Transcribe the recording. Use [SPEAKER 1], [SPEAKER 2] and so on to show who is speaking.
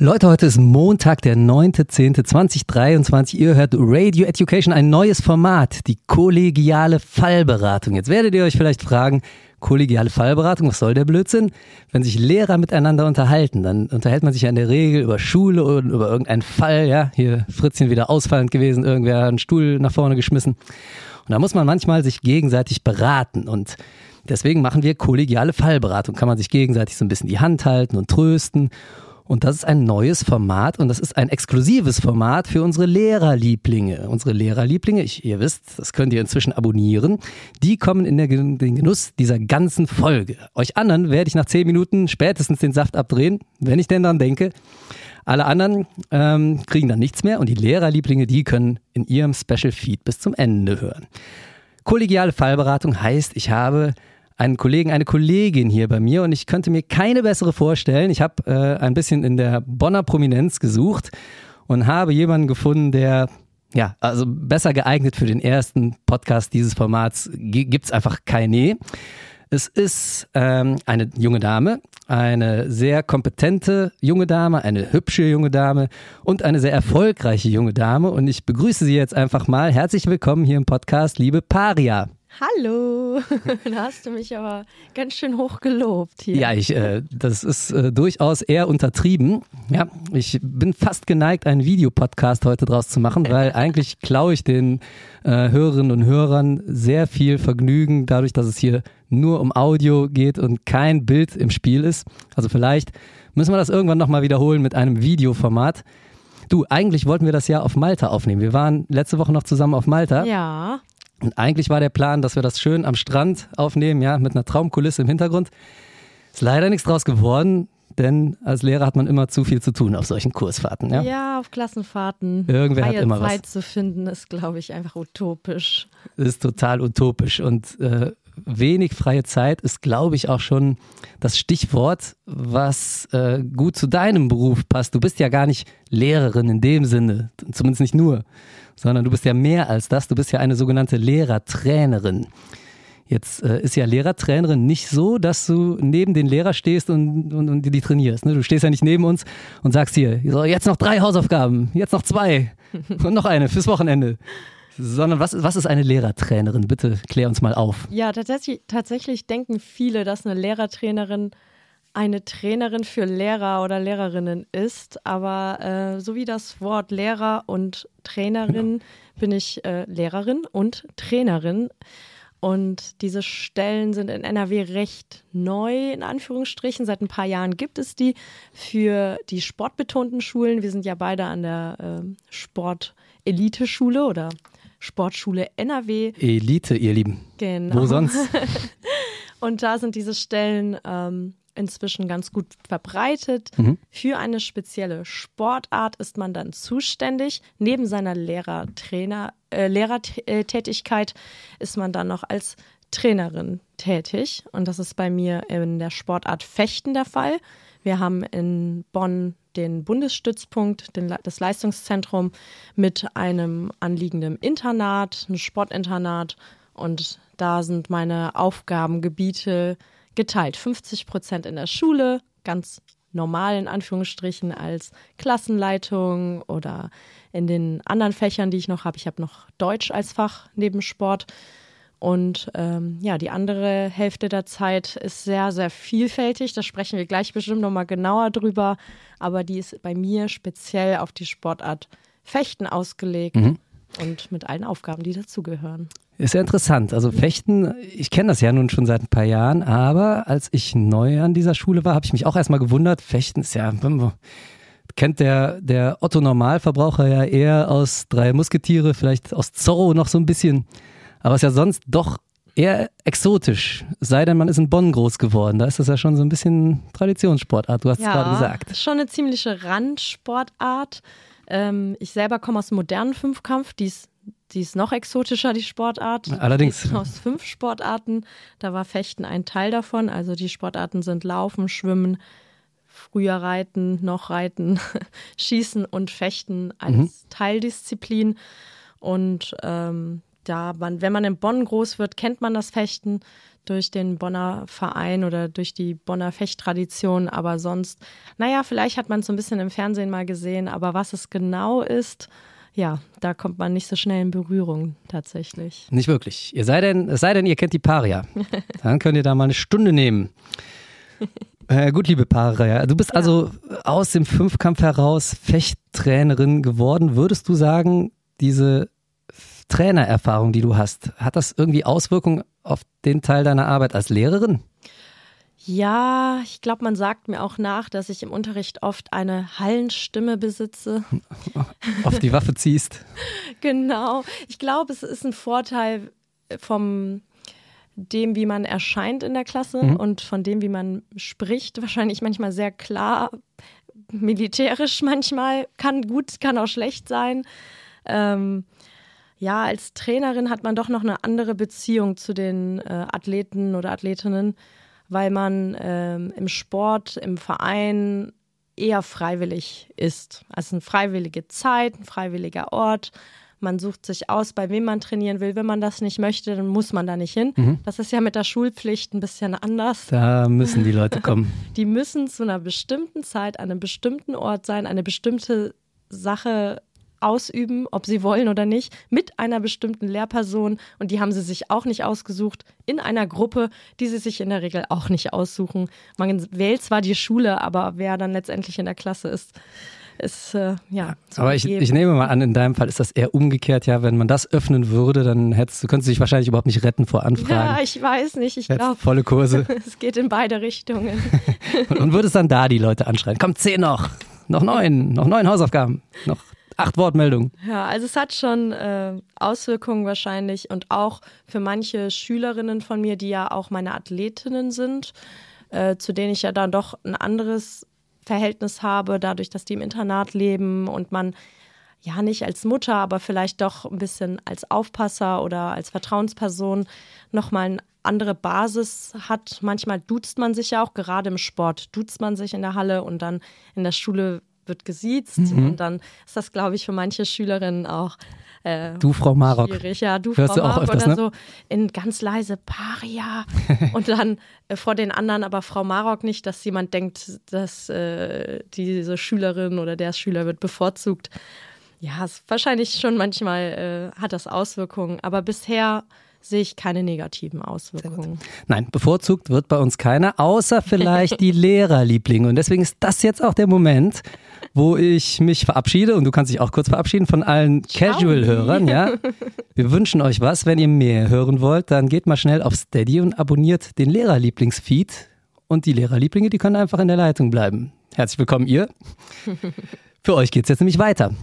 [SPEAKER 1] Leute, heute ist Montag, der 9.10.2023. Ihr hört Radio Education, ein neues Format, die kollegiale Fallberatung. Jetzt werdet ihr euch vielleicht fragen, kollegiale Fallberatung, was soll der Blödsinn? Wenn sich Lehrer miteinander unterhalten, dann unterhält man sich ja in der Regel über Schule oder über irgendeinen Fall, ja, hier Fritzchen wieder ausfallend gewesen, irgendwer hat einen Stuhl nach vorne geschmissen. Und da muss man manchmal sich gegenseitig beraten und deswegen machen wir kollegiale Fallberatung. Kann man sich gegenseitig so ein bisschen die Hand halten und trösten. Und das ist ein neues Format und das ist ein exklusives Format für unsere Lehrerlieblinge. Unsere Lehrerlieblinge, ich, ihr wisst, das könnt ihr inzwischen abonnieren, die kommen in der, den Genuss dieser ganzen Folge. Euch anderen werde ich nach zehn Minuten spätestens den Saft abdrehen, wenn ich denn dran denke. Alle anderen ähm, kriegen dann nichts mehr und die Lehrerlieblinge, die können in ihrem Special Feed bis zum Ende hören. Kollegiale Fallberatung heißt, ich habe einen Kollegen, eine Kollegin hier bei mir und ich könnte mir keine bessere vorstellen. Ich habe äh, ein bisschen in der Bonner Prominenz gesucht und habe jemanden gefunden, der ja, also besser geeignet für den ersten Podcast dieses Formats gibt's einfach keine. Es ist ähm, eine junge Dame, eine sehr kompetente junge Dame, eine hübsche junge Dame und eine sehr erfolgreiche junge Dame. Und ich begrüße Sie jetzt einfach mal. Herzlich willkommen hier im Podcast, liebe Paria.
[SPEAKER 2] Hallo, da hast du mich aber ganz schön hoch gelobt hier.
[SPEAKER 1] Ja, ich, äh, das ist äh, durchaus eher untertrieben. Ja, ich bin fast geneigt, einen Videopodcast heute draus zu machen, weil eigentlich klaue ich den äh, Hörerinnen und Hörern sehr viel Vergnügen, dadurch, dass es hier nur um Audio geht und kein Bild im Spiel ist. Also vielleicht müssen wir das irgendwann nochmal wiederholen mit einem Videoformat. Du, eigentlich wollten wir das ja auf Malta aufnehmen. Wir waren letzte Woche noch zusammen auf Malta.
[SPEAKER 2] Ja.
[SPEAKER 1] Und eigentlich war der Plan, dass wir das schön am Strand aufnehmen, ja, mit einer Traumkulisse im Hintergrund. Ist leider nichts draus geworden, denn als Lehrer hat man immer zu viel zu tun auf solchen Kursfahrten. Ja,
[SPEAKER 2] ja auf Klassenfahrten.
[SPEAKER 1] Irgendwer hat immer
[SPEAKER 2] Zeit
[SPEAKER 1] was.
[SPEAKER 2] zu finden, ist, glaube ich, einfach utopisch.
[SPEAKER 1] Ist total utopisch. Und äh, wenig freie Zeit ist, glaube ich, auch schon das Stichwort, was äh, gut zu deinem Beruf passt. Du bist ja gar nicht Lehrerin in dem Sinne, zumindest nicht nur, sondern du bist ja mehr als das. Du bist ja eine sogenannte Lehrertrainerin. Jetzt äh, ist ja Lehrertrainerin nicht so, dass du neben den Lehrer stehst und, und, und die trainierst. Ne? Du stehst ja nicht neben uns und sagst hier, so, jetzt noch drei Hausaufgaben, jetzt noch zwei und noch eine fürs Wochenende. Sondern was, was ist eine Lehrertrainerin? Bitte klär uns mal auf.
[SPEAKER 2] Ja, tatsächlich, tatsächlich denken viele, dass eine Lehrertrainerin eine Trainerin für Lehrer oder Lehrerinnen ist, aber äh, so wie das Wort Lehrer und Trainerin genau. bin ich äh, Lehrerin und Trainerin. Und diese Stellen sind in NRW recht neu, in Anführungsstrichen. Seit ein paar Jahren gibt es die für die sportbetonten Schulen. Wir sind ja beide an der äh, Sport-Elite-Schule oder Sportschule NRW.
[SPEAKER 1] Elite, ihr Lieben.
[SPEAKER 2] Genau.
[SPEAKER 1] Wo sonst?
[SPEAKER 2] Und da sind diese Stellen ähm, inzwischen ganz gut verbreitet. Mhm. Für eine spezielle Sportart ist man dann zuständig. Neben seiner Lehrertrainer, äh, Lehrertätigkeit ist man dann noch als Trainerin tätig. Und das ist bei mir in der Sportart Fechten der Fall. Wir haben in Bonn den Bundesstützpunkt, den, das Leistungszentrum mit einem anliegenden Internat, ein Sportinternat. Und da sind meine Aufgabengebiete geteilt. 50 Prozent in der Schule, ganz normal in Anführungsstrichen als Klassenleitung oder in den anderen Fächern, die ich noch habe. Ich habe noch Deutsch als Fach neben Sport. Und ähm, ja, die andere Hälfte der Zeit ist sehr, sehr vielfältig. Da sprechen wir gleich bestimmt nochmal genauer drüber. Aber die ist bei mir speziell auf die Sportart Fechten ausgelegt mhm. und mit allen Aufgaben, die dazugehören.
[SPEAKER 1] Ist ja interessant. Also Fechten, ich kenne das ja nun schon seit ein paar Jahren, aber als ich neu an dieser Schule war, habe ich mich auch erstmal gewundert. Fechten ist ja, kennt der, der Otto Normalverbraucher ja eher aus drei Musketiere, vielleicht aus Zorro noch so ein bisschen. Aber ist ja sonst doch eher exotisch. Sei denn, man ist in Bonn groß geworden. Da ist das ja schon so ein bisschen Traditionssportart. Du hast
[SPEAKER 2] ja,
[SPEAKER 1] es gerade gesagt.
[SPEAKER 2] Schon eine ziemliche Randsportart. Ähm, ich selber komme aus dem modernen Fünfkampf. Die ist die ist noch exotischer, die Sportart.
[SPEAKER 1] Allerdings.
[SPEAKER 2] Aus fünf Sportarten. Da war Fechten ein Teil davon. Also die Sportarten sind Laufen, Schwimmen, früher Reiten, noch Reiten, Schießen und Fechten als mhm. Teildisziplin. Und ähm, da, man, wenn man in Bonn groß wird, kennt man das Fechten durch den Bonner Verein oder durch die Bonner Fechttradition. Aber sonst, naja, vielleicht hat man es so ein bisschen im Fernsehen mal gesehen, aber was es genau ist, ja, da kommt man nicht so schnell in Berührung tatsächlich.
[SPEAKER 1] Nicht wirklich. Ihr sei denn, es sei denn, ihr kennt die Paria. Dann könnt ihr da mal eine Stunde nehmen. Äh, gut, liebe Paria, du bist ja. also aus dem Fünfkampf heraus Fechttrainerin geworden. Würdest du sagen, diese Trainererfahrung, die du hast, hat das irgendwie Auswirkungen auf den Teil deiner Arbeit als Lehrerin?
[SPEAKER 2] Ja, ich glaube, man sagt mir auch nach, dass ich im Unterricht oft eine Hallenstimme besitze.
[SPEAKER 1] Auf die Waffe ziehst.
[SPEAKER 2] genau. Ich glaube, es ist ein Vorteil vom dem, wie man erscheint in der Klasse mhm. und von dem, wie man spricht. Wahrscheinlich manchmal sehr klar, militärisch manchmal. Kann gut, kann auch schlecht sein. Ähm, ja, als Trainerin hat man doch noch eine andere Beziehung zu den äh, Athleten oder Athletinnen, weil man ähm, im Sport, im Verein eher freiwillig ist. Also eine freiwillige Zeit, ein freiwilliger Ort. Man sucht sich aus, bei wem man trainieren will. Wenn man das nicht möchte, dann muss man da nicht hin. Mhm. Das ist ja mit der Schulpflicht ein bisschen anders.
[SPEAKER 1] Da müssen die Leute kommen.
[SPEAKER 2] Die müssen zu einer bestimmten Zeit an einem bestimmten Ort sein, eine bestimmte Sache ausüben, ob sie wollen oder nicht, mit einer bestimmten Lehrperson. Und die haben sie sich auch nicht ausgesucht, in einer Gruppe, die sie sich in der Regel auch nicht aussuchen. Man wählt zwar die Schule, aber wer dann letztendlich in der Klasse ist, ist äh, ja.
[SPEAKER 1] Aber ich, ich, nehme mal an, in deinem Fall ist das eher umgekehrt, ja. Wenn man das öffnen würde, dann hättest du könntest du dich wahrscheinlich überhaupt nicht retten vor Anfragen.
[SPEAKER 2] Ja, ich weiß nicht. Ich glaube.
[SPEAKER 1] Volle Kurse.
[SPEAKER 2] es geht in beide Richtungen.
[SPEAKER 1] und, und würdest dann da die Leute anschreien? Komm, zehn noch. Noch neun. Noch neun Hausaufgaben. Noch Acht Wortmeldungen.
[SPEAKER 2] Ja, also es hat schon äh, Auswirkungen wahrscheinlich und auch für manche Schülerinnen von mir, die ja auch meine Athletinnen sind, äh, zu denen ich ja dann doch ein anderes Verhältnis habe, dadurch, dass die im Internat leben und man ja nicht als Mutter, aber vielleicht doch ein bisschen als Aufpasser oder als Vertrauensperson nochmal eine andere Basis hat. Manchmal duzt man sich ja auch, gerade im Sport duzt man sich in der Halle und dann in der Schule wird gesiezt mhm. und dann ist das, glaube ich, für manche Schülerinnen auch
[SPEAKER 1] äh, du Frau Marok.
[SPEAKER 2] Schwierig. Ja, du Hörst Frau du auch Marok öfters, oder ne? so in ganz leise Paria und dann äh, vor den anderen aber Frau Marok nicht, dass jemand denkt, dass äh, diese Schülerin oder der Schüler wird bevorzugt. Ja, wahrscheinlich schon manchmal äh, hat das Auswirkungen, aber bisher sehe ich keine negativen Auswirkungen.
[SPEAKER 1] Nein, bevorzugt wird bei uns keiner, außer vielleicht die Lehrerlieblinge. Und deswegen ist das jetzt auch der Moment, wo ich mich verabschiede und du kannst dich auch kurz verabschieden von allen Casual-Hörern, ja. Wir wünschen euch was. Wenn ihr mehr hören wollt, dann geht mal schnell auf Steady und abonniert den Lehrerlieblingsfeed. Und die Lehrerlieblinge, die können einfach in der Leitung bleiben. Herzlich willkommen, ihr. Für euch geht es jetzt nämlich weiter.